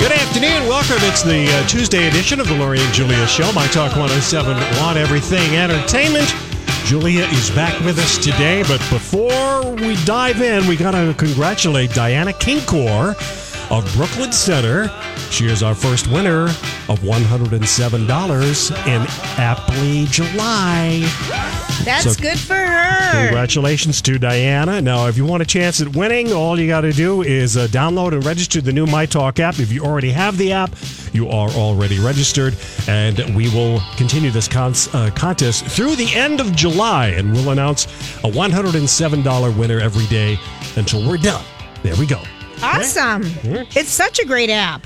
Good afternoon. Welcome. It's the uh, Tuesday edition of the Lori and Julia Show. My Talk 107 Everything Entertainment. Julia is back with us today, but before we dive in, we got to congratulate Diana Kinkor of Brooklyn Center. She is our first winner of $107 in Aptly July. That's So- good for her. Congratulations to Diana. Now, if you want a chance at winning, all you got to do is uh, download and register the new My Talk app. If you already have the app, you are already registered. And we will continue this con- uh, contest through the end of July, and we'll announce a $107 winner every day until we're done. There we go. Awesome. It's such a great app.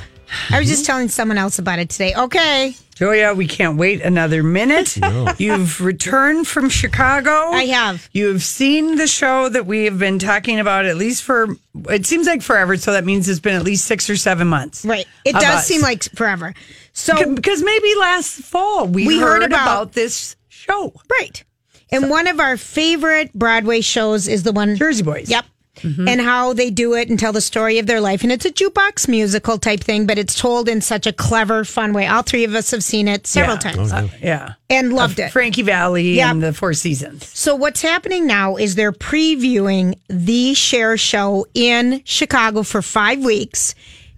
I was just mm-hmm. telling someone else about it today. Okay. Julia, we can't wait another minute. You've returned from Chicago. I have. You've seen the show that we have been talking about at least for, it seems like forever. So that means it's been at least six or seven months. Right. It Of does us. seem like forever. So, Beca- Because maybe last fall we, We heard, heard about- about, this show. right. And one of our favorite Broadway shows is the one Jersey Boys. Yep. And how they do it and tell the story of their life. And it's a jukebox musical type thing, but it's told in such a clever, fun way. All three of us have seen it several Yeah. times Uh, yeah. and loved Of it. Frankie Valli Yep. and the Four Seasons. So what's happening now is they're previewing the Cher Show in Chicago for five weeks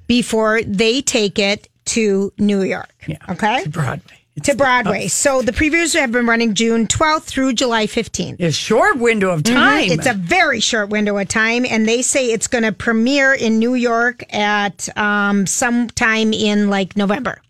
before they take it to New York. Yeah. Okay. To Broadway. It's To Broadway. So the previews have been running June 12th through July 15th. a short window of time. It's a very short window of time, and they say it's going to premiere in New York at um, sometime in like November.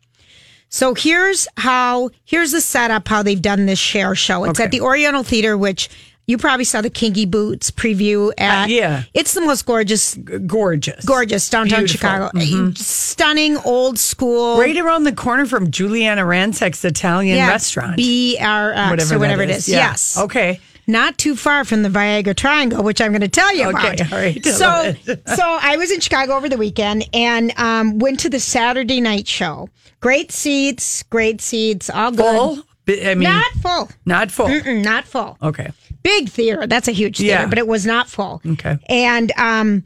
So here's how here's the setup how they've done this Cher show. It's at the Oriental Theater, which you probably saw the Kinky Boots preview at. Uh, yeah. it's the most gorgeous, gorgeous. gorgeous downtown Beautiful. Chicago, Mhm. stunning old school, Right around the corner from Giuliana Rancic's Italian Yeah, restaurant. BRX or whatever it is. Yeah. Yes. Okay. not too far from the Viagra Triangle, which I'm going to tell you Okay, about. all right. So, so I was in Chicago over the weekend and um, went to the Saturday night show. Great seats, great seats, all good. Full? I mean, not full. not full. Mm-mm, not full. Okay. Big theater. That's a huge theater, Yeah. but it was not full. Okay. And um,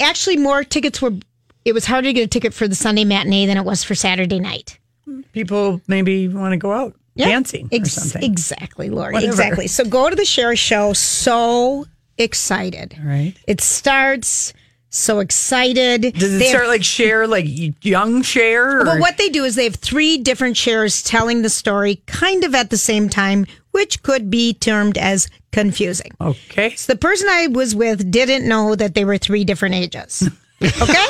actually, more tickets were. It was harder to get a ticket for the Sunday matinee than it was for Saturday night. People maybe want to go out Yeah. dancing or something. Exactly, Lori. Whatever. Exactly. So go to the Cher show. So excited. All right. It starts so excited. Does it They have- start like Cher, like young Cher? Well, what they do is they have three different Chers telling the story kind of at the same time, which could be termed as confusing. Okay. So the person I was with didn't know that they were three different ages. Okay.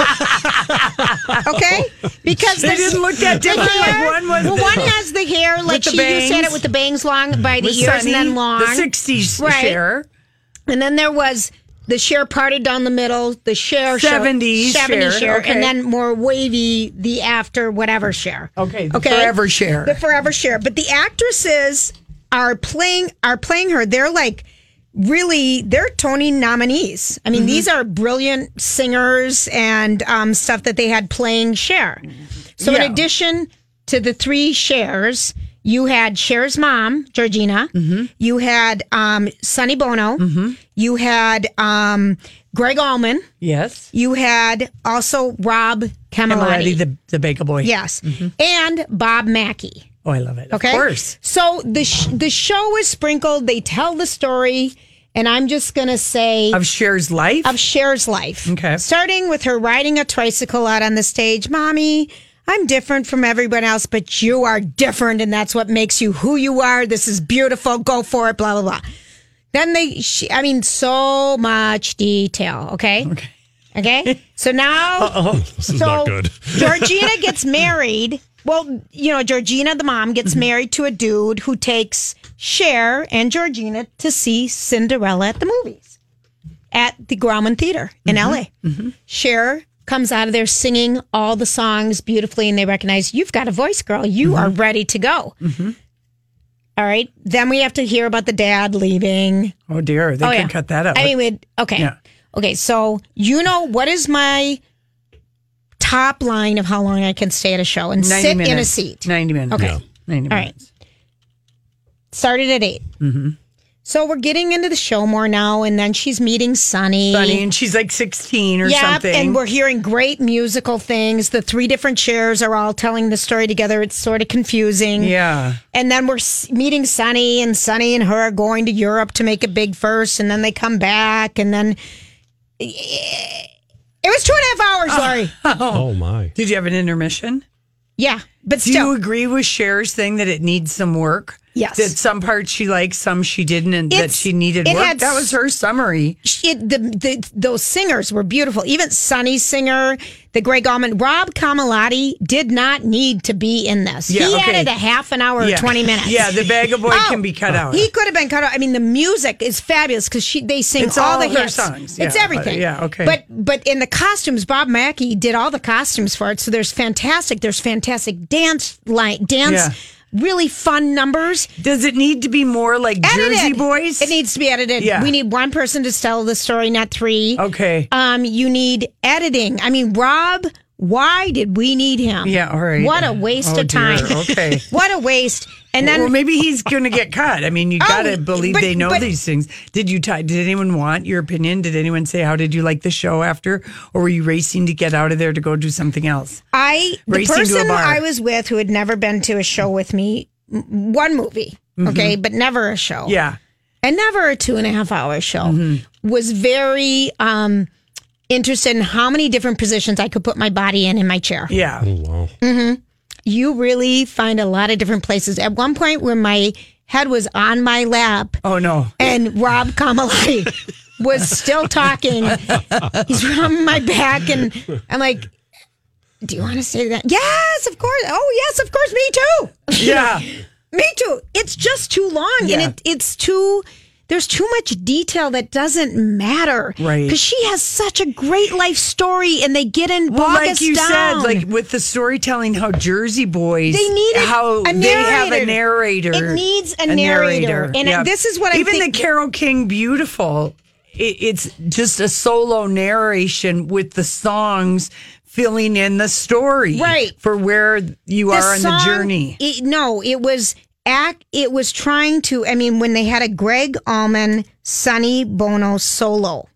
okay. Because They didn't look that different. hair- Like one was well, the- one has the hair like the she you said it with the bangs long by the ears Sunny, and then long. The 60s Right. Cher. And then there was the Cher parted down the middle, the Cher 70s show, 70 Cher, Cher, okay. and then more wavy, the after whatever Cher. Okay. The forever Cher. The forever Cher. But the actresses are playing are playing her. They're like really they're Tony nominees. I Mm-hmm. mean, these are brilliant singers and um, stuff that they had playing Cher. So Yeah. in addition to the three Chers, you had Cher's mom, Georgina. Mm-hmm. You had um, Sonny Bono. You had um, Gregg Allman. yes. You had also Rob Camilletti. the, the Bagel Boy. yes, and Bob Mackie. Oh, I love it. Okay. Of course. So the sh- the show is sprinkled. They tell the story, and I'm just gonna say Of Cher's life? of Cher's life. Okay. Starting with her riding a tricycle out on the stage. Mommy, I'm different from everyone else, but you are different, and that's what makes you who you are. This is beautiful. Go for it. Blah blah blah. Then they, she, I mean, so much detail. Okay. Okay. Okay. So now, oh, This is so not good. Georgina gets married. Well, you know, Georgina, the mom, Mm-hmm. gets married to a dude who takes Cher and Georgina to see Cinderella at the movies at the Grauman Theater in Mm-hmm. LA. Cher comes out of there singing all the songs beautifully, and they recognize you've got a voice, girl. You Mm-hmm. are ready to go. All right. Then we have to hear about the dad leaving. oh, dear. They oh, could yeah. cut that out. I mean, okay. Yeah. Okay. So, you know, what is my top line of how long I can stay at a show and sit minutes. in a seat? 90 minutes. Okay. Yeah. 90 All right. minutes. Started at 8 Mm-hmm. So we're getting into the show more now, and then she's meeting Sonny. Sonny, And she's like 16 or yeah, something. and we're hearing great musical things. The three different chairs are all telling the story together. It's sort of confusing. yeah. And then we're meeting Sonny, and Sonny and her are going to Europe to make a big first, and then they come back, and then it was two and a half hours, oh. Lori. Oh. oh my. Did you have an intermission? yeah, but Do still, you agree with Cher's thing that it needs some work? Yes. That some parts she liked, some she didn't, and that she needed work. had That was her summary. it, the, the those singers were beautiful. Even Sonny's singer, the Gregg Allman, Rob Camilletti did not need to be in this. Yeah, he okay. added a half an hour, or twenty minutes. Yeah, the Bagel Boy Oh, can be cut oh, out. He could have been cut out. I mean, the music is fabulous because she they sing It's all, all the hits. songs. It's Yeah, everything. yeah, okay. But but in the costumes, Bob Mackie did all the costumes for it. So there's fantastic. There's fantastic dance like dance. Really fun numbers. Does it need to be more like Jersey Boys? It needs to be edited. Yeah. We need one person to tell the story, not three. Okay. Um, you need editing. I mean, Rob, why did we need him? Yeah, all right. What a waste Oh, of time. dear. Okay. what a waste. And then well, maybe he's going to get cut. I mean, you Oh, got to believe but- they know but- these things. Did you? T- did anyone want your opinion? Did anyone say how did you like the show after, or were you racing to get out of there to go do something else? I the Racing to a person. I was with who had never been to a show with me, one movie, okay, but never a show. Mm-hmm. Yeah. and never a two and a half hour show Mm-hmm. was very um interested in how many different positions I could put my body in in my chair. Yeah. Wow. You really find a lot of different places. At one point, where my head was on my lap, Oh no. and Rob Camilletti was still talking. He's on my back, and I'm like, "Do you want to say that?" Yes, of course. Oh, yes, of course. Me too. Yeah. Me too. It's just too long, Yeah. and it, it's too. There's too much detail that doesn't matter, Right. Because she has such a great life story, and they get in Well, like you down. said, like with the storytelling, how Jersey Boys, They needed how a they have a narrator. narrator. It needs a narrator. And this is what I think. even the Carole King Beautiful. It, it's just a solo narration with the songs filling in the story, Right. for where you are on the journey. It, no, it was act. It was trying to. I mean, when they had a Gregg Allman, Sonny Bono solo,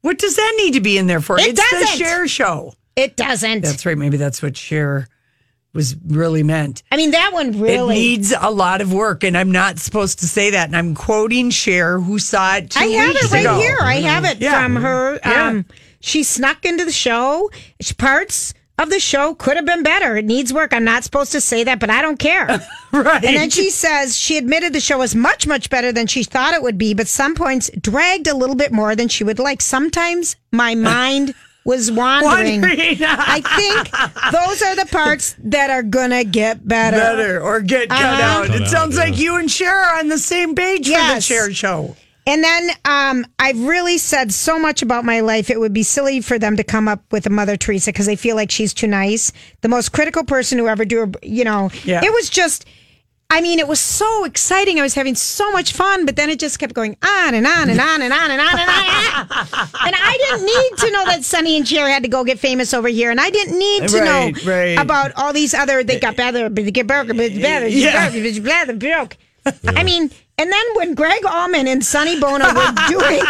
What does that need to be in there for? It it's the doesn't. Cher show. it doesn't. That's right. Maybe that's what Cher was really meant. I mean, that one It really. needs a lot of work, and I'm not supposed to say that. And I'm quoting Cher, who saw it. I have it right ago. here. I have it Yeah. from her. Yeah. Um, she snuck into the show. She- Parts of the show could have been better. It needs work. I'm not supposed to say that, but I don't care. right. And then she says she admitted the show was much, much better than she thought it would be, but some points dragged a little bit more than she would like. Sometimes my mind was wandering. Wondering. I think those are the parts that are gonna get better. better or get cut Uh-huh. out. Cut it out, sounds like you and Cher are on the same page for the Yes. Cher show. And then um, I've really said so much about my life. It would be silly for them to come up with a Mother Teresa because they feel like she's too nice. The most critical person who ever do, you know, Yeah. it was just. I mean, it was so exciting. I was having so much fun, but then it just kept going on and on and on and on and on and on. And, on. and I didn't need to know that Sonny and Cher had to go get famous over here, and I didn't need to Right, know right. about all these other. They got better, but they get broke, but better, Yeah. better, better, broke. I mean, And then when Gregg Allman and Sonny Bono were doing,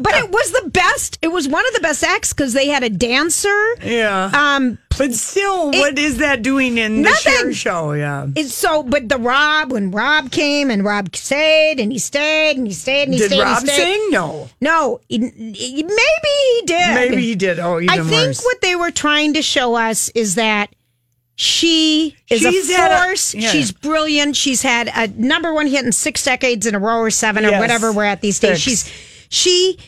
but it was the best. It was one of the best acts because they had a dancer. Yeah. Um, But still, what is that doing in the. Show? Yeah. it's so, but the Rob when Rob came and Rob stayed and he stayed and he stayed and he Did stayed. Rob and he stayed. sing? No. No, he- he- maybe he did. Maybe he did. Oh, even I think worse. what they were trying to show us is that she is She's a had a- force. yeah. She's brilliant. She's had a number one hit in six decades in a row or seven or whatever we're at these days. Six. She's she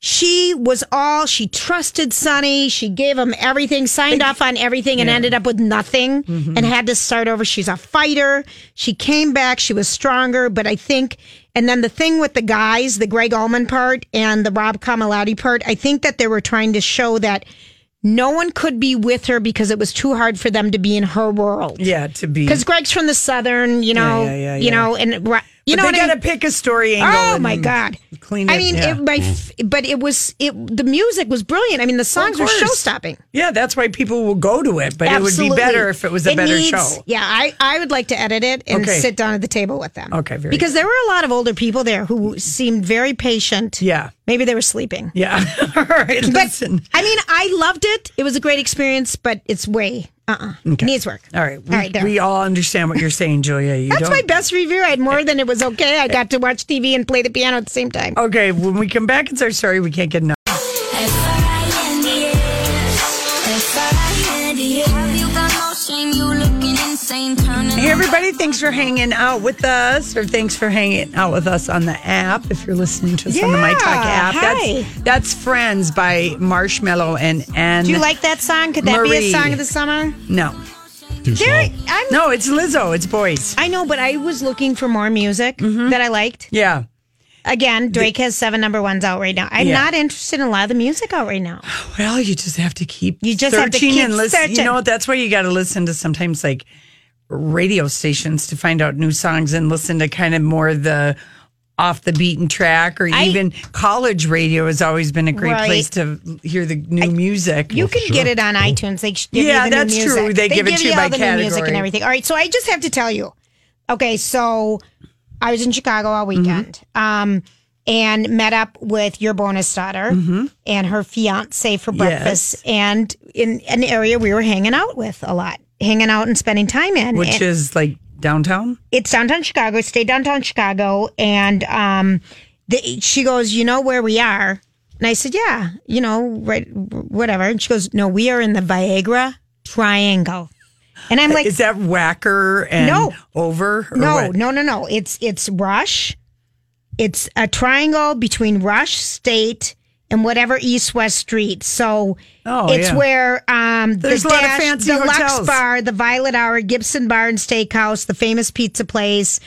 she was all she trusted Sonny. She gave him everything, signed off on everything, and ended up with nothing Mm-hmm. and had to start over. She's a fighter. She came back. She was stronger, but I think. And then the thing with the guys, the Gregg Allman part and the Rob Camilletti part, I think that they were trying to show that no one could be with her because it was too hard for them to be in her world. Yeah, to be. Because Greg's from the southern, you know, yeah, yeah, you yeah. know, and you but know they got to pick a story angle. Oh and my god! Clean It, I mean, yeah. it, my, but it was it. The music was brilliant. I mean, the songs were show stopping. Yeah, that's why people will go to it. But it would be better if it was a better show. Yeah, I, I would like to edit it and Okay. sit down at the table with them. Okay, very because there were a lot of older people there who seemed very patient. Yeah. maybe they were sleeping. Yeah. All right. But Listen. I mean, I loved it. It was a great experience, but it's way uh uh okay. needs work. All right. We, all right. There. we all understand what you're saying, Julia. You That's don't. my best review. I had more than it was okay. I got to watch TV and play the piano at the same time. Okay, when we come back, it's our story. We can't get enough. Hey, everybody, thanks for hanging out with us, or thanks for hanging out with us on the app. If you're listening to us on the My Talk app, hi. that's that's Friends by Marshmello and Anne. Do you like that song? Could that be Marie. a song of the summer? No, Too There, slow. I'm, no, it's Lizzo. It's boys. I know, but I was looking for more music Mm-hmm. that I liked. Yeah. Again, Drake has seven number ones out right now. I'm Yeah. not interested in a lot of the music out right now. Well, you just have to keep You just have to searching keep and listen. You searching. know, that's why you got to listen to sometimes like radio stations to find out new songs and listen to kind of more the off the beaten track or I- even college radio has always been a great Right. place to hear the new music. You can get it on iTunes. They give Yeah, you the new that's true. music. They give it to you all by the new music and everything. All right, so I just have to tell you. Okay, so I was in Chicago all weekend. Mm-hmm. Um, and met up with your bonus daughter and her fiance for breakfast, and in an area we were hanging out with a lot, hanging out and spending time in. which And- is like downtown. it's downtown Chicago. Stay downtown Chicago, and um, the, she goes, "You know where we are?" And I said, "Yeah, you know, right, whatever." And she goes, "No, we are in the Viagra Triangle." And I'm like, is that Wacker and No. over? "No, what? no, no, no. It's it's Rush. It's a triangle between Rush State." And whatever East West Street, so Oh, it's yeah. where um, There's the a lot of Dash, fancy the Lux. Bar, the Violet Hour, Gibson Bar and Steakhouse, the famous pizza place.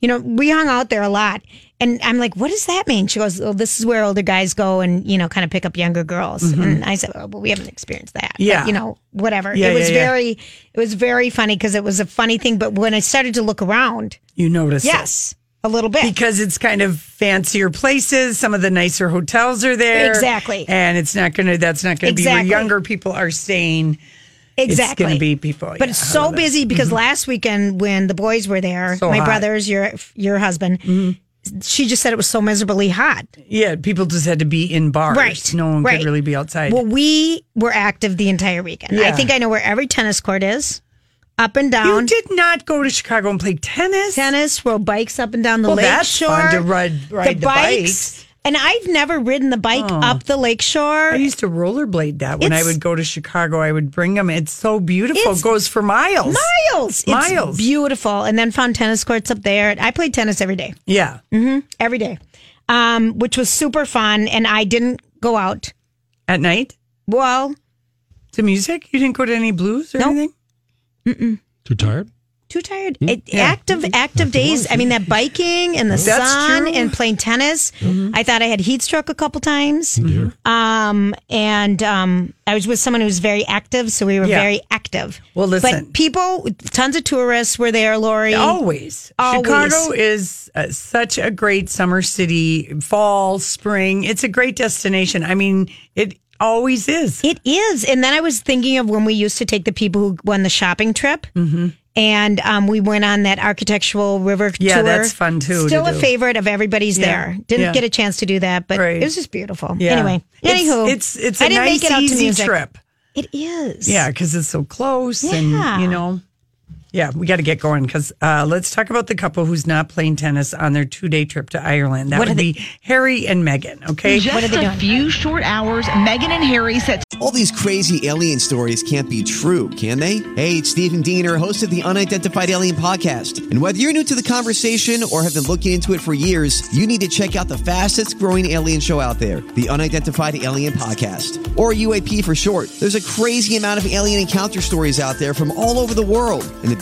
You know, we hung out there a lot. And I'm like, what does that mean? She goes, well, this is where older guys go and, you know, kind of pick up younger girls. And I said, oh, well, we haven't experienced that. But, Mm-hmm. Yeah. you know, whatever. Yeah, it was yeah, very, it was very funny because it was a funny thing. But when I started to look around, You notice it. A little bit. because it's kind of fancier places. Some of the nicer hotels are there. Exactly. And it's not going to, that's not going to be where younger people are staying. Exactly. It's going to be people. But yeah, it's so busy because last weekend when the boys were there, So my hot. Mm-hmm. brothers, your your husband, she just said it was so miserably hot. Yeah, people just had to be in bars. Right. No one right. could really be outside. Well, we were active the entire weekend. I think I know where every tennis court is, up and down. you did not go to Chicago and play tennis. tennis, rode bikes up and down the Well, lake that's shore. fun to ride- ride the bikes. And I've never ridden the bike up the lake shore. I used to rollerblade that when I would go to Chicago. I would bring them. It's so beautiful. It's it goes for miles. miles. Miles. It's beautiful. And then found tennis courts up there. I played tennis every day. Yeah. Mm-hmm. Every day. Um, which was super fun. And I didn't go out. At night Well, to music. You didn't go to any blues or Nope. anything. Too tired? too tired. It, Active, active days. I mean, that biking and the That's sun true. and playing tennis. I thought I had heat stroke a couple times. Dear. Um, and um, I was with someone who was very active, so we were Yeah. very active. Well, listen. but people, tons of tourists were there. Lori, Always. Always. Chicago is uh, such a great summer city. Fall, spring. It's a great destination. I mean, it always is. It is. And then I was thinking of when we used to take the people who won the shopping trip. Mm-hmm. And um, we went on that architectural river tour. Yeah, tour. that's fun, too, to Still a do. favorite of everybody's Yeah. there. Didn't Yeah. get a chance to do that, but Right. it was just beautiful. Yeah. Anyway, It's- anywho, it's it's a I didn't nice, make it out to easy music. trip. It is. Yeah, because it's so close, Yeah. and you know, yeah, we got to get going. Because uh, let's talk about the couple who's not playing tennis on their two-day trip to Ireland. That What would are be Harry and Meghan. Okay, What are Just they a doing? few short hours, Meghan and Harry set All these crazy alien stories can't be true, can they? Hey, it's Stephen Diener, host of the Unidentified Alien Podcast. And whether you're new to the conversation or have been looking into it for years, you need to check out the fastest growing alien show out there, the Unidentified Alien Podcast, or UAP for short. There's a crazy amount of alien encounter stories out there from all over the world. And the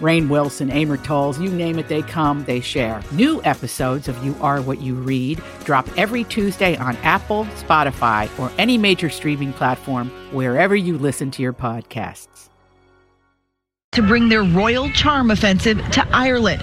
Rainn Wilson, Amor Towles, you name it, they come, they share. New episodes of You Are What You Read drop every Tuesday on Apple, Spotify, or any major streaming platform wherever you listen to your podcasts. to bring their royal charm offensive to Ireland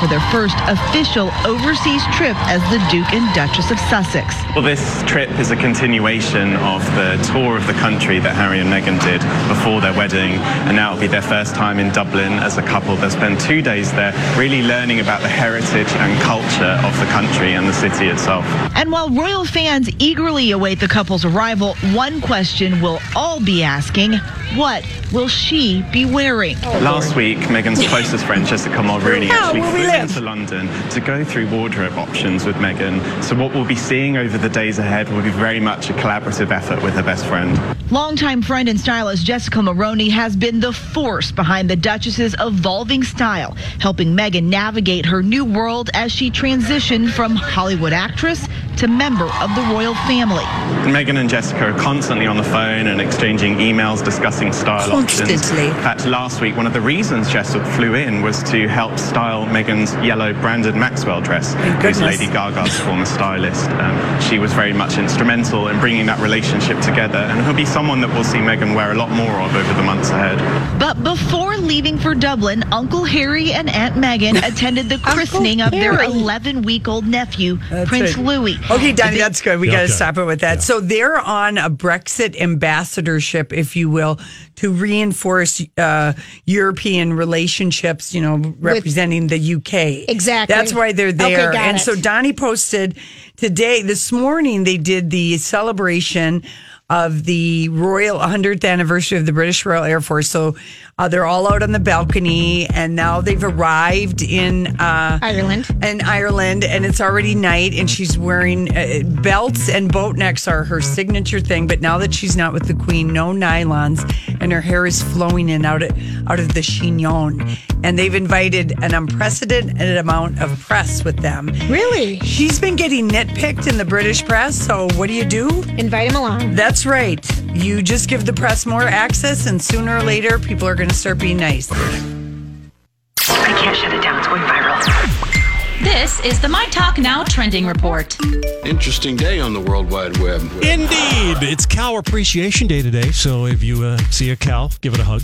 for their first official overseas trip as the Duke and Duchess of Sussex. Well, this trip is a continuation of the tour of the country that Harry and Meghan did before their wedding, and now it'll be their first time in Dublin as a couple. They'll spend two days there really learning about the heritage and culture of the country and the city itself. And while royal fans eagerly await the couple's arrival, one question we'll all be asking what will she be wearing? Last week, Meghan's closest friend, Jessica Mulroney, Yeah, actually where we flew live. into London to go through wardrobe options with Meghan. So what we'll be seeing over the days ahead will be very much a collaborative effort with her best friend. Longtime friend and stylist Jessica Mulroney has been the force behind the Duchess's evolving style, helping Meghan navigate her new world as she transitioned from Hollywood actress to member of the royal family. Meghan and Jessica are constantly on the phone and exchanging emails discussing style options. Constantly. In fact, last week, one of the reasons Jessica flew in was to help style Meghan's yellow Brandon Maxwell dress, who's goodness. Lady Gaga's former stylist. Um, she was very much instrumental in bringing that relationship together, and he'll be someone that we'll see Meghan wear a lot more of over the months ahead. But before leaving for Dublin, Uncle Harry and Aunt Meghan attended the christening of their 11 week old nephew, Prince right. Louis. Okay, Donnie, that's good. We got to Okay. stop it with that. So they're on a Brexit ambassadorship, if you will, to reinforce uh, European relationships. You know, representing the UK. Exactly. That's why they're Okay, there. got and it. so Donnie posted today, this morning, they did the celebration of the royal 100th anniversary of the British Royal Air Force. So uh, they're all out on the balcony, and now they've arrived in uh, Ireland. in Ireland, and it's already night, and she's wearing uh, belts and boat necks are her signature thing. But now that she's not with the Queen, no nylons, and her hair is flowing in out of, out of the chignon. And they've invited an unprecedented amount of press with them. Really? She's been getting nitpicked in the British press. So what do you do? Invite him along. That's right. You just give the press more access, and sooner or later, people are going to start being nice. I can't shut it down. It's going viral. This is the My Talk Now trending report. Interesting day on the World Wide Web. Indeed. It's Cow Appreciation Day today. So if you uh, see a cow, give it a hug.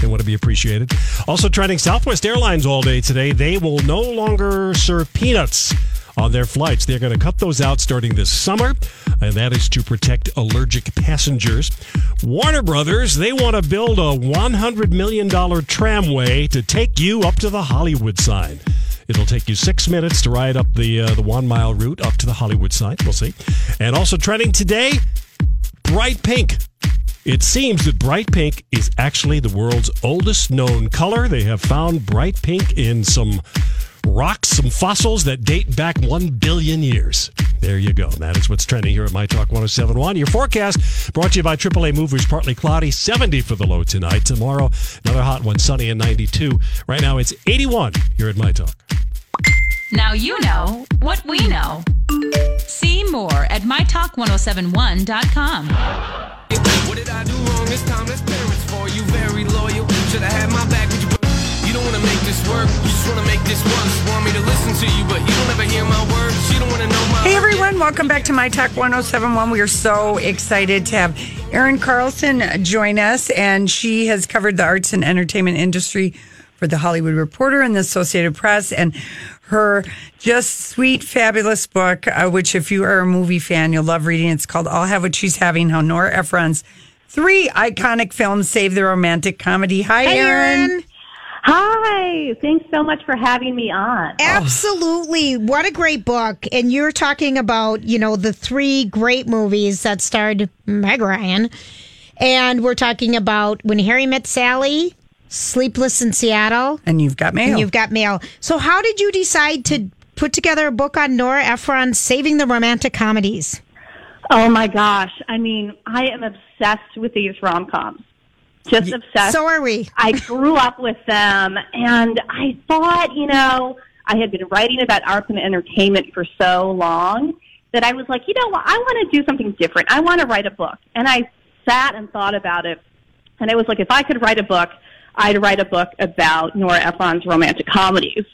They want to be appreciated. Also, trending Southwest Airlines all day today. They will no longer serve peanuts on their flights. They're going to cut those out starting this summer, and that is to protect allergic passengers. Warner Brothers, they want to build a $100 million tramway to take you up to the Hollywood sign. It'll take you six minutes to ride up the uh, the one mile route up to the Hollywood sign. We'll see. And also trending today, bright pink. It seems that bright pink is actually the world's oldest known color. They have found bright pink in some rocks, some fossils that date back 1 billion years. There you go. That is what's trending here at My Talk 1071. Your forecast brought to you by AAA Movers, partly cloudy, 70 for the low tonight. Tomorrow, another hot one, sunny and 92. Right now, it's 81 here at My Talk. Now you know what we know. See more at mytalk1071.com. What did I do wrong this time? Let's clear it for just wanna make this work. Want me to listen to you, but you don't ever hear my words. You don't wanna know my Hey everyone, welcome back to My Talk 1071. We are so excited to have Erin Carlson join us, and she has covered the arts and entertainment industry for the Hollywood Reporter and the Associated Press, and her just sweet, fabulous book, uh, which if you are a movie fan, you'll love reading. It's called I'll Have What She's Having, How Nora Ephron's three iconic films saved the romantic comedy. Hi, Hi, Erin. Erin. Hi, thanks so much for having me on. Oh. Absolutely. What a great book. And you're talking about, you know, the three great movies that starred Meg Ryan. And we're talking about When Harry Met Sally, Sleepless in Seattle, And you've got mail. and You've Got Mail. So, how did you decide to put together a book on Nora Ephron saving the romantic comedies? Oh my gosh. I mean, I am obsessed with these rom coms. Just obsessed. So are we. I grew up with them and I thought, you know, I had been writing about arts and entertainment for so long that I was like, you know what, I want to do something different. I want to write a book. And I sat and thought about it. And I was like, if I could write a book, I'd write a book about Nora Ephron's romantic comedies.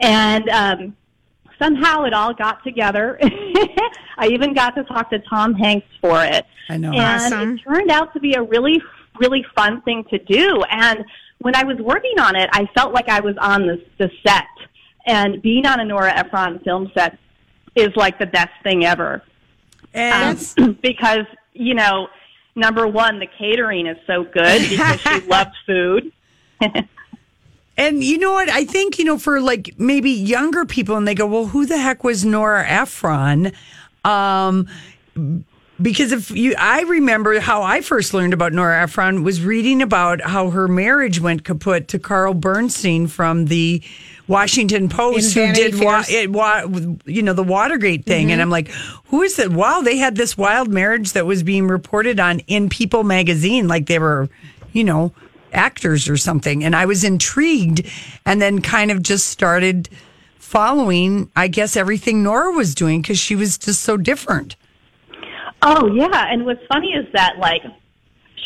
And um, somehow it all got together. I even got to talk to Tom Hanks for it. I know. And Awesome. it turned out to be a really, really fun thing to do. And when I was working on it, I felt like I was on the, the set. And being on a Nora Ephron film set is like the best thing ever. And Um, because, you know, number one, the catering is so good because she loved food. And you know what? I think, you know, for like maybe younger people, and they go, well, who the heck was Nora Ephron? Um, because if you, I remember how I first learned about Nora Ephron was reading about how her marriage went kaput to Carl Bernstein from the Washington Post, who did, wa- it, wa- you know, the Watergate thing. And I'm like, who is it? Wow, they had this wild marriage that was being reported on in People magazine, like they were, you know, actors or something. And I was intrigued and then kind of just started following, I guess, everything Nora was doing because she was just so different. Oh yeah, and what's funny is that like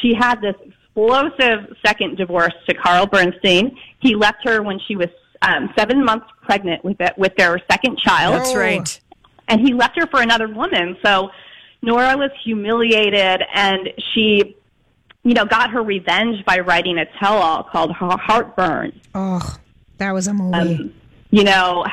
she had this explosive second divorce to Carl Bernstein. He left her when she was um, seven months pregnant with it, with their second child. That's right. And he left her for another woman. So Nora was humiliated, and she, you know, got her revenge by writing a tell-all called Heart- Heartburn. Oh, that was a movie. Um, you know,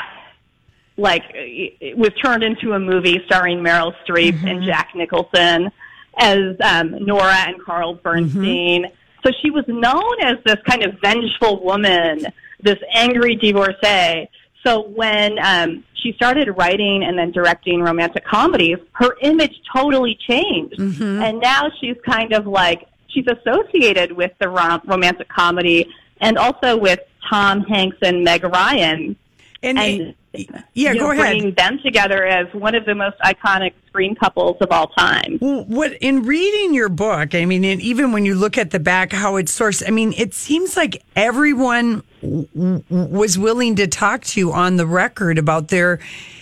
like it was turned into a movie starring Meryl Streep and Jack Nicholson as um, Nora and Carl Bernstein. So she was known as this kind of vengeful woman, this angry divorcee. So when um, she started writing and then directing romantic comedies, her image totally changed, and now she's kind of like she's associated with the rom- romantic comedy and also with Tom Hanks and Meg Ryan. And, yeah, yeah, go ahead. Bringing them together as one of the most iconic screen couples of all time. Well, what in reading your book, I mean, and even when you look at the back, how it's sourced, I mean, it seems like everyone w- w- was willing to talk to you on the record about their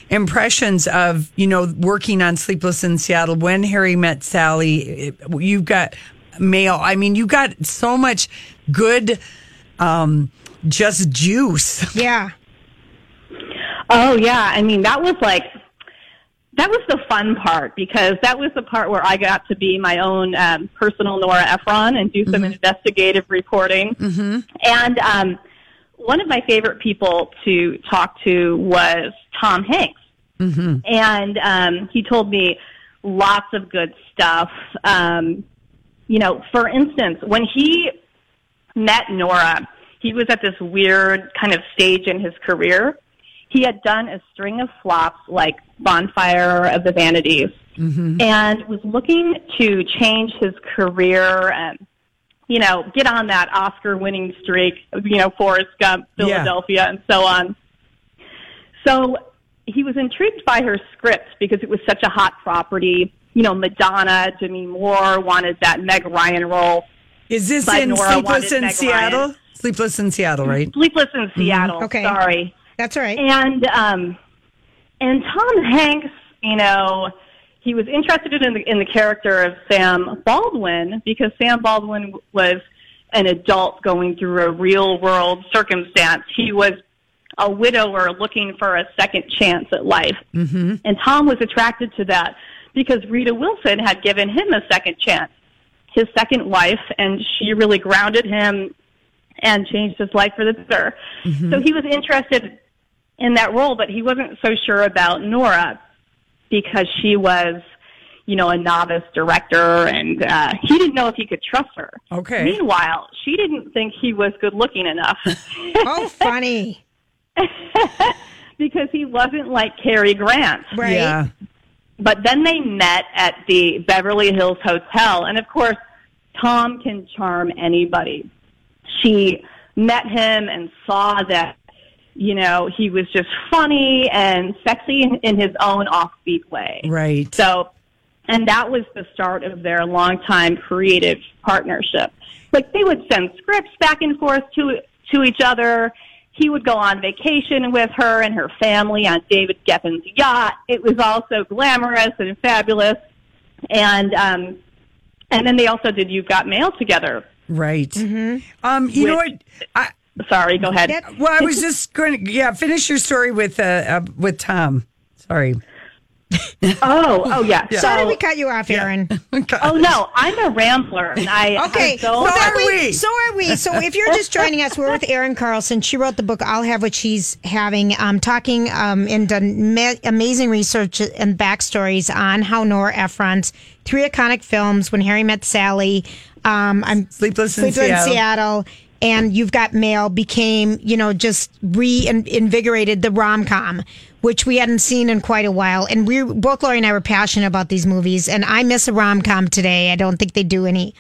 impressions of, you know, working on Sleepless in Seattle when Harry met Sally. You've got mail. I mean, you got so much good, um, just juice. Yeah. Oh yeah, I mean that was like that was the fun part because that was the part where I got to be my own um, personal Nora Ephron and do some investigative reporting. Mm-hmm. And um, one of my favorite people to talk to was Tom Hanks. Mm-hmm. and um, he told me lots of good stuff. Um, you know, for instance, when he met Nora, he was at this weird kind of stage in his career. He had done a string of flops like Bonfire of the Vanities mm-hmm. and was looking to change his career and, you know, get on that Oscar winning streak, you know, Forrest Gump, Yeah. Philadelphia, and so on. So he was intrigued by her script because it was such a hot property. You know, Madonna, Demi Moore wanted that Meg Ryan role. Is this But in Nora Sleepless in Meg Seattle? Ryan. Sleepless in Seattle, right? Sleepless in mm-hmm. Seattle. Okay. Sorry. That's right. And um, and Tom Hanks, you know, he was interested in the in the character of Sam Baldwin because Sam Baldwin was an adult going through a real world circumstance. He was a widower looking for a second chance at life. Mm-hmm. And Tom was attracted to that because Rita Wilson had given him a second chance, his second wife, and she really grounded him and changed his life for the better. Mm-hmm. So he was interested in that role, but he wasn't so sure about Nora because she was, you know, a novice director and uh, he didn't know if he could trust her. Okay. Meanwhile, she didn't think he was good looking enough. oh, funny. because he wasn't like Cary Grant. Right. Yeah. But then they met at the Beverly Hills Hotel, and of course, Tom can charm anybody. She met him and saw that, you know, he was just funny and sexy in, in his own offbeat way. Right. So, and that was the start of their longtime creative partnership. Like they would send scripts back and forth to to each other. He would go on vacation with her and her family on David Geffen's yacht. It was all so glamorous and fabulous. And um, and then they also did You've Got Mail together. Right. Mm-hmm. Um, you know what? I, Sorry, go ahead. well, I was just going to, yeah, finish your story with, uh, uh with Tom. Sorry. Oh, oh yeah. Sorry So- we cut you off, Erin. oh no, I'm a rambler, and I Okay, I don't- well, that way- so are we. So if you're just joining us, we're with Erin Carlson. She wrote the book "I'll Have What She's Having," um, talking um, and done ma- amazing research and backstories on how Nora Ephron's three iconic films, "When Harry Met Sally," um, I'm Sleepless in Sleepless Seattle. Seattle, and "You've Got Mail" became, you know, just reinvigorated the rom com. Which we hadn't seen in quite a while, and we both Lori and I were passionate about these movies. And I miss a rom com today. I don't think they do any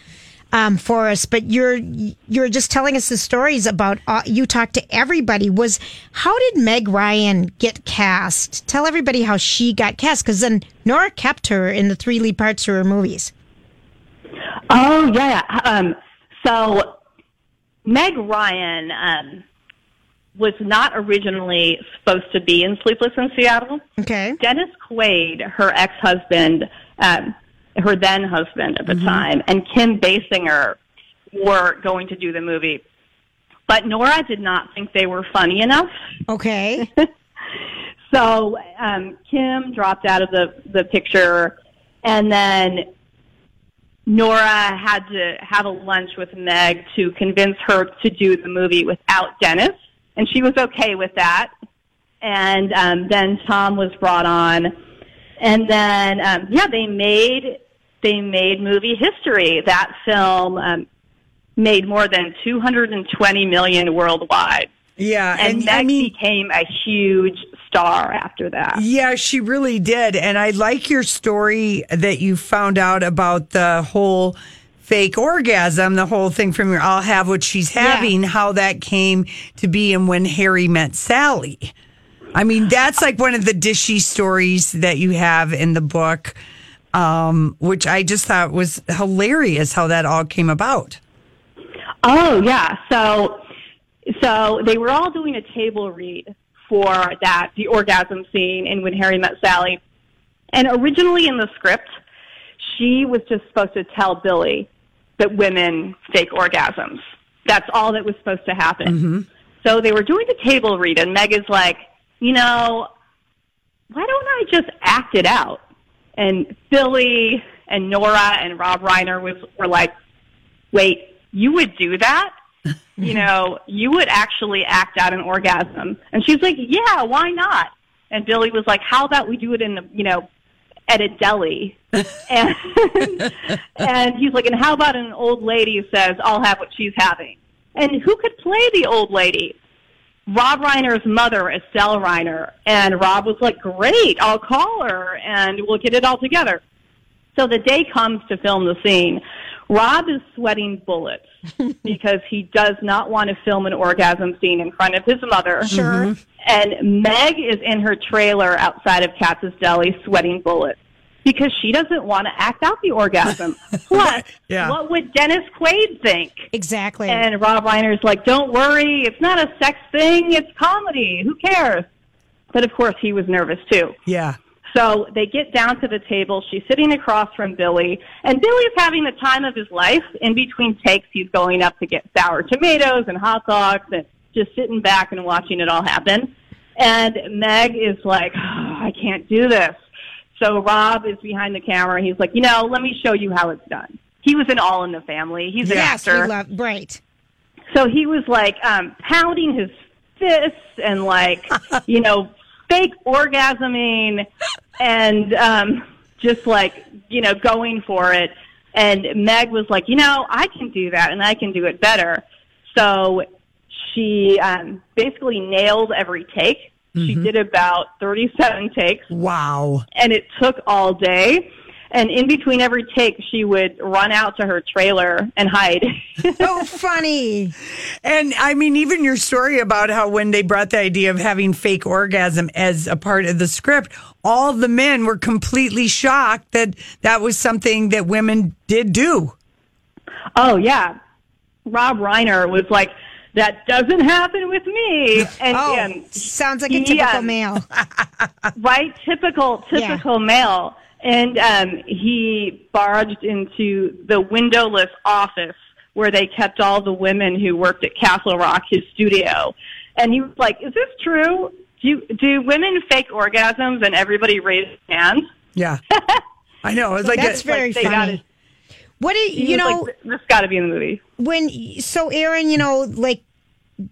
um, for us. But you're you're just telling us the stories about uh, you talked to everybody. Was how did Meg Ryan get cast? Tell everybody how she got cast because then Nora kept her in the three lead parts to her movies. Oh yeah. Um, so Meg Ryan um, was not originally supposed to be in Sleepless in Seattle. Okay. Dennis Quaid, her ex-husband, um, her then husband at the time, and Kim Basinger were going to do the movie. But Nora did not think they were funny enough. Okay. So um, Kim dropped out of the the picture, and then Nora had to have a lunch with Meg to convince her to do the movie without Dennis, and she was okay with that. And um, then Tom was brought on, and then um, yeah, they made they made movie history. That film um, made more than 220 million worldwide. Yeah, and, and, Meg I mean- became a huge star after that. Yeah, she really did. And I like your story that you found out about the whole fake orgasm, the whole thing from your I'll have what she's having, how that came to be and when Harry met Sally. I mean, that's like one of the dishy stories that you have in the book, um, which I just thought was hilarious how that all came about. Oh yeah. So so they were all doing a table read for that the orgasm scene in When Harry Met Sally. And originally in the script, she was just supposed to tell Billy that women fake orgasms. That's all that was supposed to happen. Mm-hmm. So they were doing the table read and Meg is like, you know, why don't I just act it out? And Billy and Nora and Rob Reiner was were like, wait, you would do that? You know, you would actually act out an orgasm. And she's like, yeah, why not? And Billy was like, how about we do it in the, you know, at a deli? and, and he's like, and how about an old lady says, I'll have what she's having? And who could play the old lady? Rob Reiner's mother, Estelle Reiner. And Rob was like, great, I'll call her and we'll get it all together. So the day comes to film the scene. Rob is sweating bullets because he does not want to film an orgasm scene in front of his mother. Sure. Mm-hmm. And Meg is in her trailer outside of Katz's Deli sweating bullets because she doesn't want to act out the orgasm. Plus, Yeah. what would Dennis Quaid think? Exactly. And Rob Reiner's like, don't worry, it's not a sex thing, it's comedy. Who cares? But of course, he was nervous too. Yeah. So they get down to the table. She's sitting across from Billy, and Billy's having the time of his life. In between takes, he's going up to get sour tomatoes and hot dogs, and just sitting back and watching it all happen. And Meg is like, oh, I can't do this. So Rob is behind the camera. He's like, you know, let me show you how it's done. He was in All in the Family. He's an yes, actor. we love right. So he was like um, pounding his fists and like, you know, fake orgasming and um, just like, you know, going for it. And Meg was like, you know, I can do that and I can do it better. So she um, basically nailed every take. She did about 37 takes Wow. and it took all day. And in between every take, she would run out to her trailer and hide. Oh, funny. And I mean, even your story about how when they brought the idea of having fake orgasm as a part of the script, all the men were completely shocked that that was something that women did do. oh yeah, Rob Reiner was like, "That doesn't happen with me." And, Oh, and sounds like a typical um, male. right, typical, Yeah. typical male. And um, he barged into the windowless office where they kept all the women who worked at Castle Rock, his studio. And he was like, "Is this true? Do you, do women fake orgasms?" And everybody raised hands. Yeah. I know. It's like That's a- very they got funny. What do you know? like, this got to be in the movie. when so Erin, you know, like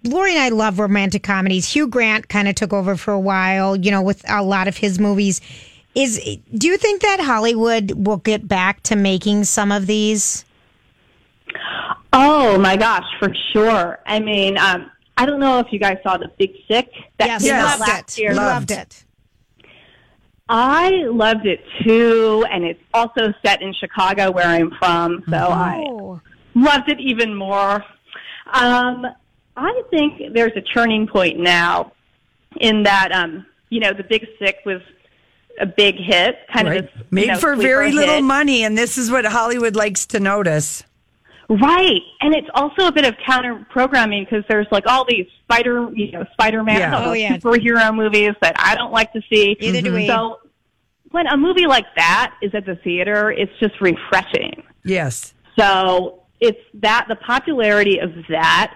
Lori and I love romantic comedies. Hugh Grant kind of took over for a while, you know, with a lot of his movies. Is do you think that Hollywood will get back to making some of these? Oh my gosh, for sure. I mean, um, I don't know if you guys saw The Big Sick. That Yes, came out loved last it. year. Loved it. I loved it too, and it's also set in Chicago, where I'm from. So I Oh, loved it even more. Um, I think there's a turning point now in that, um, you know, The Big Sick was a big hit, kind right. of this, made know, for sleeper very little hit. money, and this is what Hollywood likes to notice. Right, and it's also a bit of counter programming because there's like all these Spider, you know, Spider-Man, Yeah. all Oh, yeah. superhero movies that I don't like to see. Neither do mm-hmm. we. So when a movie like that is at the theater, it's just refreshing. Yes. So it's that the popularity of that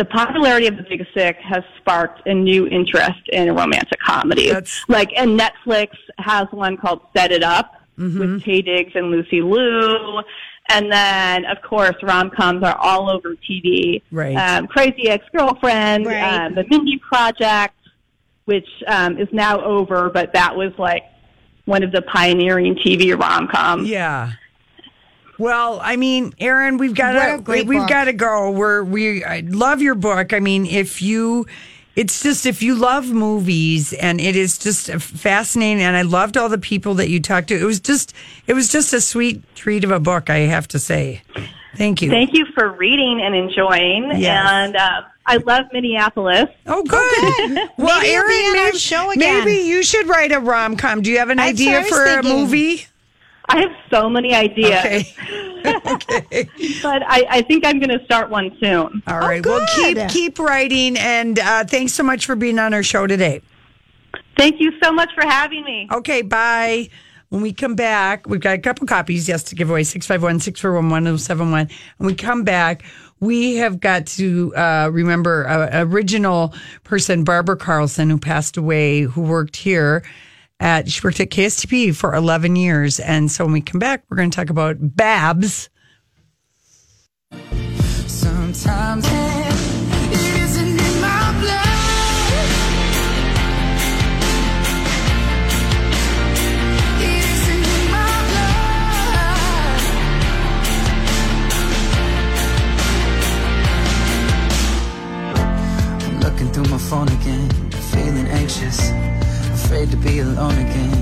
The popularity of The Big Sick has sparked a new interest in romantic comedies. That's- like, and Netflix has one called Set It Up with Taye Diggs and Lucy Liu. And then, of course, rom coms are all over TV. Right. Um, Crazy Ex Girlfriend, Right. um, The Mindy Project, which um, is now over, but that was like one of the pioneering TV rom coms. Yeah. Well, I mean, Erin, we've got a to great we've book. got to go. We're we I love your book. I mean, if you it's just if you love movies and it is just fascinating and I loved all the people that you talked to. It was just it was just a sweet treat of a book, I have to say. Thank you. Thank you for reading and enjoying. Yes. And uh, I love Minneapolis. Oh, good. well, Maybe Erin, be maybe, show again. maybe you should write a rom com. Do you have an That's idea for a thinking. movie? I have so many ideas, Okay. okay. but I, I think I'm going to start one soon. All right. well, keep keep writing, and uh, thanks so much for being on our show today. Thank you so much for having me. Okay, bye. When we come back, we've got a couple copies, yes, to give away 651 641 1071. When we come back, we have got to uh, remember a original person, Barbara Carlson, who passed away, who worked here. At, she worked at KSTP for 11 years. And so when we come back, we're going to talk about Babs. Sometimes it isn't in my blood. Looking through my phone again, to be alone again.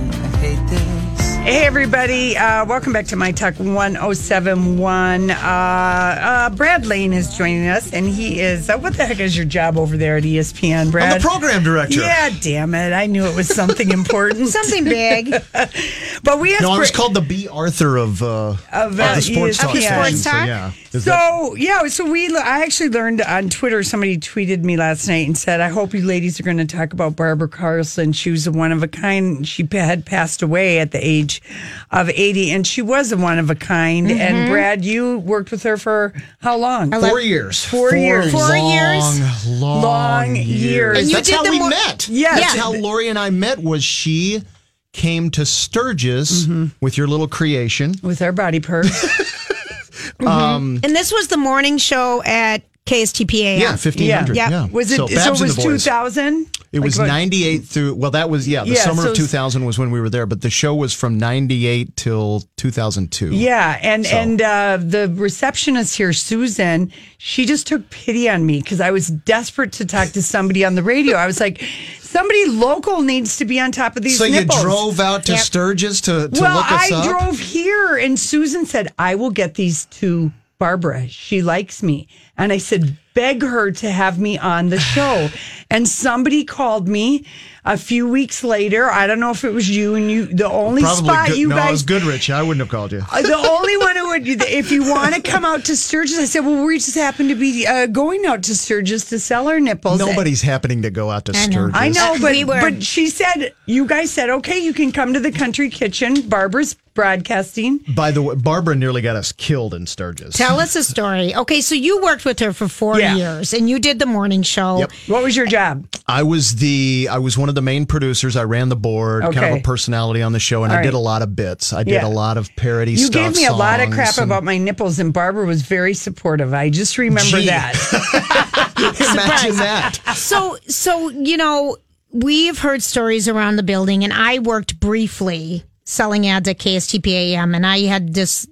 Hey, everybody. Uh, welcome back to My Talk 1071. Uh, uh, Brad Lane is joining us, and he is, uh, what the heck is your job over there at ESPN, Brad? I'm the program director. Yeah, damn it. I knew it was something important. Something big. but we have. No, I was Brad- called the Bea Arthur of, uh, Of, of uh, the sports ESPN. talk Of station. sports So, talk? yeah. Is that- So yeah, so we I actually learned on Twitter. Somebody tweeted me last night and said, "I hope you ladies are going to talk about Barbara Carlson. She was a one of a kind. She had passed away at the age of eighty, and she was a one of a kind. Mm-hmm. And Brad, you worked with her for how long? Four years. Four, years. Four long, years? Long, Long years. years. And you That's did how the we mo- met. Yes. That's Yeah. how Lori and I met was she came to Sturgis with your little creation. with our body purse. Um, And this was the morning show at KSTPA. yeah, 1500. yeah. Yeah. Was it? So, So, it was two thousand? two Boys. It was 98 through, well, that was, yeah, the Yeah, summer so of 2000 was when we were there, but the show was from 98 till 2002. Yeah, and So- and uh, the receptionist here, Susan, she just took pity on me because I was desperate to talk to somebody on the radio. I was like, somebody local needs to be on top of these. So you drove out to Yep. Sturgis to, to well, look us I up? drove here, and Susan said, "I will get these to Barbara. She likes me." And I said, "Beg her to have me on the show." and somebody called me a few weeks later. I don't know if it was you, and you the only Probably spot good, you no, guys it was Goodrich. I wouldn't have called you. uh, the only one who would, if you want to come out to Sturgis, I said, well, we just happen to be uh, going out to Sturgis to sell our nipples. Nobody's happening to go out to I know. Sturgis. I know, Uh, but we were- but she said you guys said okay, you can come to the Country Kitchen. Barbara's broadcasting. By the way, Barbara nearly got us killed in Sturgis. Tell us a story. Okay, so you worked with her for four Yeah. years and you did the morning show. Yep. What was your job? I was the I was one of the main producers. I ran the board, kind of a personality on the show, and All I did right. a lot of bits. I did Yeah. a lot of parody stuff. You stuff. gave me a lot of crap and- about my nipples, and Barbara was very supportive. I just remember Gee. that. Imagine that. So, so you know, we've heard stories around the building, and I worked briefly selling ads at KSTPAM, and I had this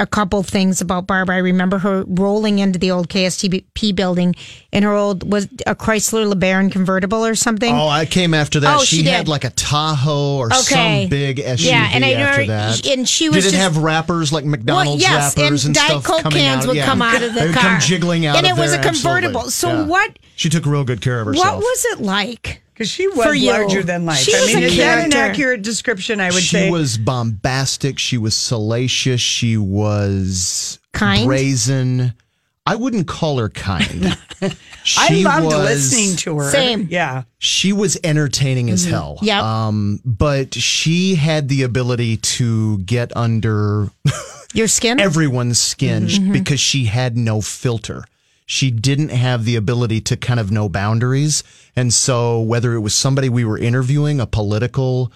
a couple things about Barbara. I remember her rolling into the old KSTP building in her old was a Chrysler LeBaron convertible or something. Oh, I came after that. Oh, she, she had like a Tahoe or Okay. some big SUV Yeah, and I after that. and she was Did it have wrappers like McDonald's well, yes, wrappers and, and, Diet stuff Coke coming cans out? would yeah. come out of the they would car, come jiggling out and it was there, a convertible. absolutely. So Yeah. what? She took real good care of herself. What was it like? Because she was For you. larger than life. She I was mean, a is that an character. accurate description? I would say. she say. was bombastic. She was salacious. She was Kind? brazen. I wouldn't call her kind. I She loved was- listening to her. Same. Yeah. She was entertaining as Mm-hmm. hell. Yep. Um, but she had the ability to get under Your skin? everyone's skin Mm-hmm. because she had no filter. She didn't have the ability to kind of know boundaries. And so, whether it was somebody we were interviewing, a political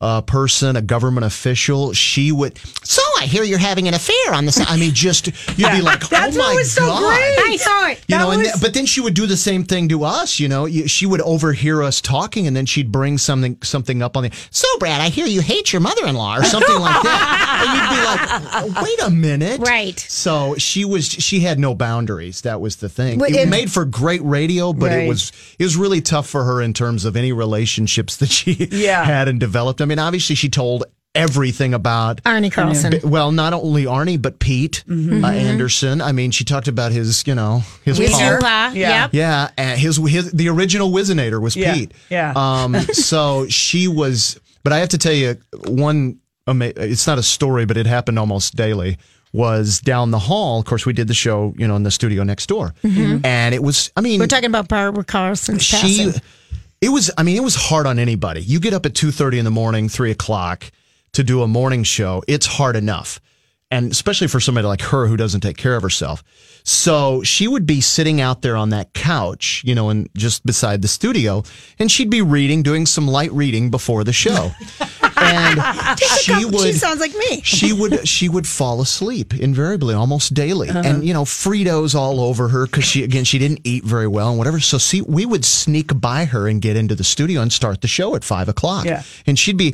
uh, person, a government official, she would. So, I hear you're having an affair on the side. I mean, just, you'd Yeah. be like, That's oh what my was so God. great. I saw it. You That know, and was- th- but then she would do the same thing to us. You know, she would overhear us talking, and then she'd bring something something up on the. So, Brad, I hear you hate your mother-in-law, or something like that. And you'd be like, "Wait a minute, Right. So she was. She had no boundaries. That was the thing. But it, it- made for great radio, but Right. it was it was really tough for her in terms of any relationships that she Yeah. had and developed. I mean, obviously, she told everything about Arne Carlson. B- Well, not only Arnie, but Pete Mm-hmm. uh, Anderson. I mean, she talked about his, you know, his With paw. your paw. Yeah. Yep. Yeah, and his his the original Whizzinator was Yeah, Pete. yeah. Um. So she was, but I have to tell you one. ama- It's not a story, but it happened almost daily. Was down the hall. Of course, we did the show, you know, in the studio next door, and it was. I mean, We're talking about Barbara Carlson's she passing. it was i mean it was hard on anybody you get up at 2.30 in the morning 3 o'clock to do a morning show it's hard enough. And especially for somebody like her who doesn't take care of herself. So she would be sitting out there on that couch you know and just beside the studio and she'd be reading doing some light reading before the show. And she would she sounds like me. she would she would fall asleep invariably almost daily. Uh-huh. and you know fritos all over her because she again she didn't eat very well and whatever. So see we would sneak by her and get into the studio and start the show at five o'clock. Yeah. and she'd be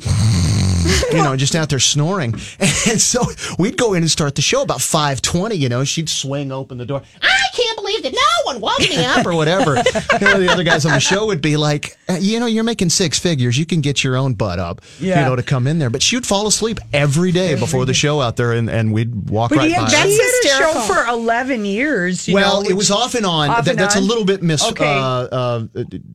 you know just out there snoring. And so we'd go in and start the show about 5.20 you know she'd swing open the door. I can't believe that one woke me up or whatever. you know, the other guys on the show would be like, "Uh, you know, you're making six figures. You can get your own butt up, Yeah. you know, to come in there. But she would fall asleep every day before the show out there, and, and we'd walk But right he had, by. she her. had a show for 11 years. you well, know, it was off and on. off That- and that's on? a little bit mis Okay. uh, uh,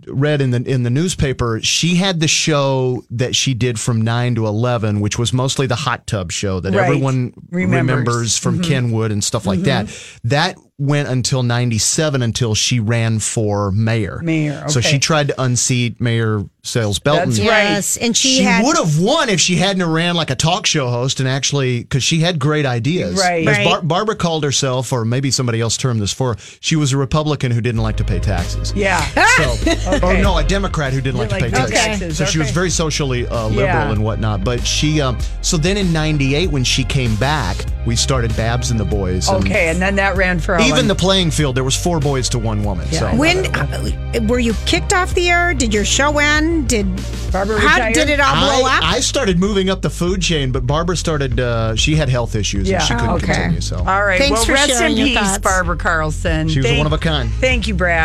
read in the in the newspaper. She had the show that she did from nine to eleven, which was mostly the hot tub show that Right. everyone Remembers. remembers, from Mhm. Kenwood and stuff like that. That went until ninety seven until she ran for mayor. Mayor, So she tried to unseat Mayor Sayles Belton. That's right. Yes, and she, She had would have won if she hadn't ran like a talk show host and actually because she had great ideas. Right. Right. Bar- Barbara called herself, or maybe somebody else termed this for her. She was a Republican who didn't like to pay taxes. Yeah. So, or Okay. no, a Democrat who didn't like to pay Didn't like to pay taxes. taxes, So she was very socially uh, liberal Yeah. and whatnot. But she, um, so then in '98 when she came back, we started Babs and the Boys. and Okay, and then that ran for how Even long? the playing field, there was four boys to one woman. So when uh, were you kicked off the air? Did your show end? Did Barbara how retire? did it all blow I, up? I started moving up the food chain, but Barbara started. Uh, she had health issues Yeah. and she couldn't Okay. continue. So All right. Thanks well, for rest sharing in your peace, thoughts. Barbara Carlson. she was Thank- one of a kind. Thank you, Brad.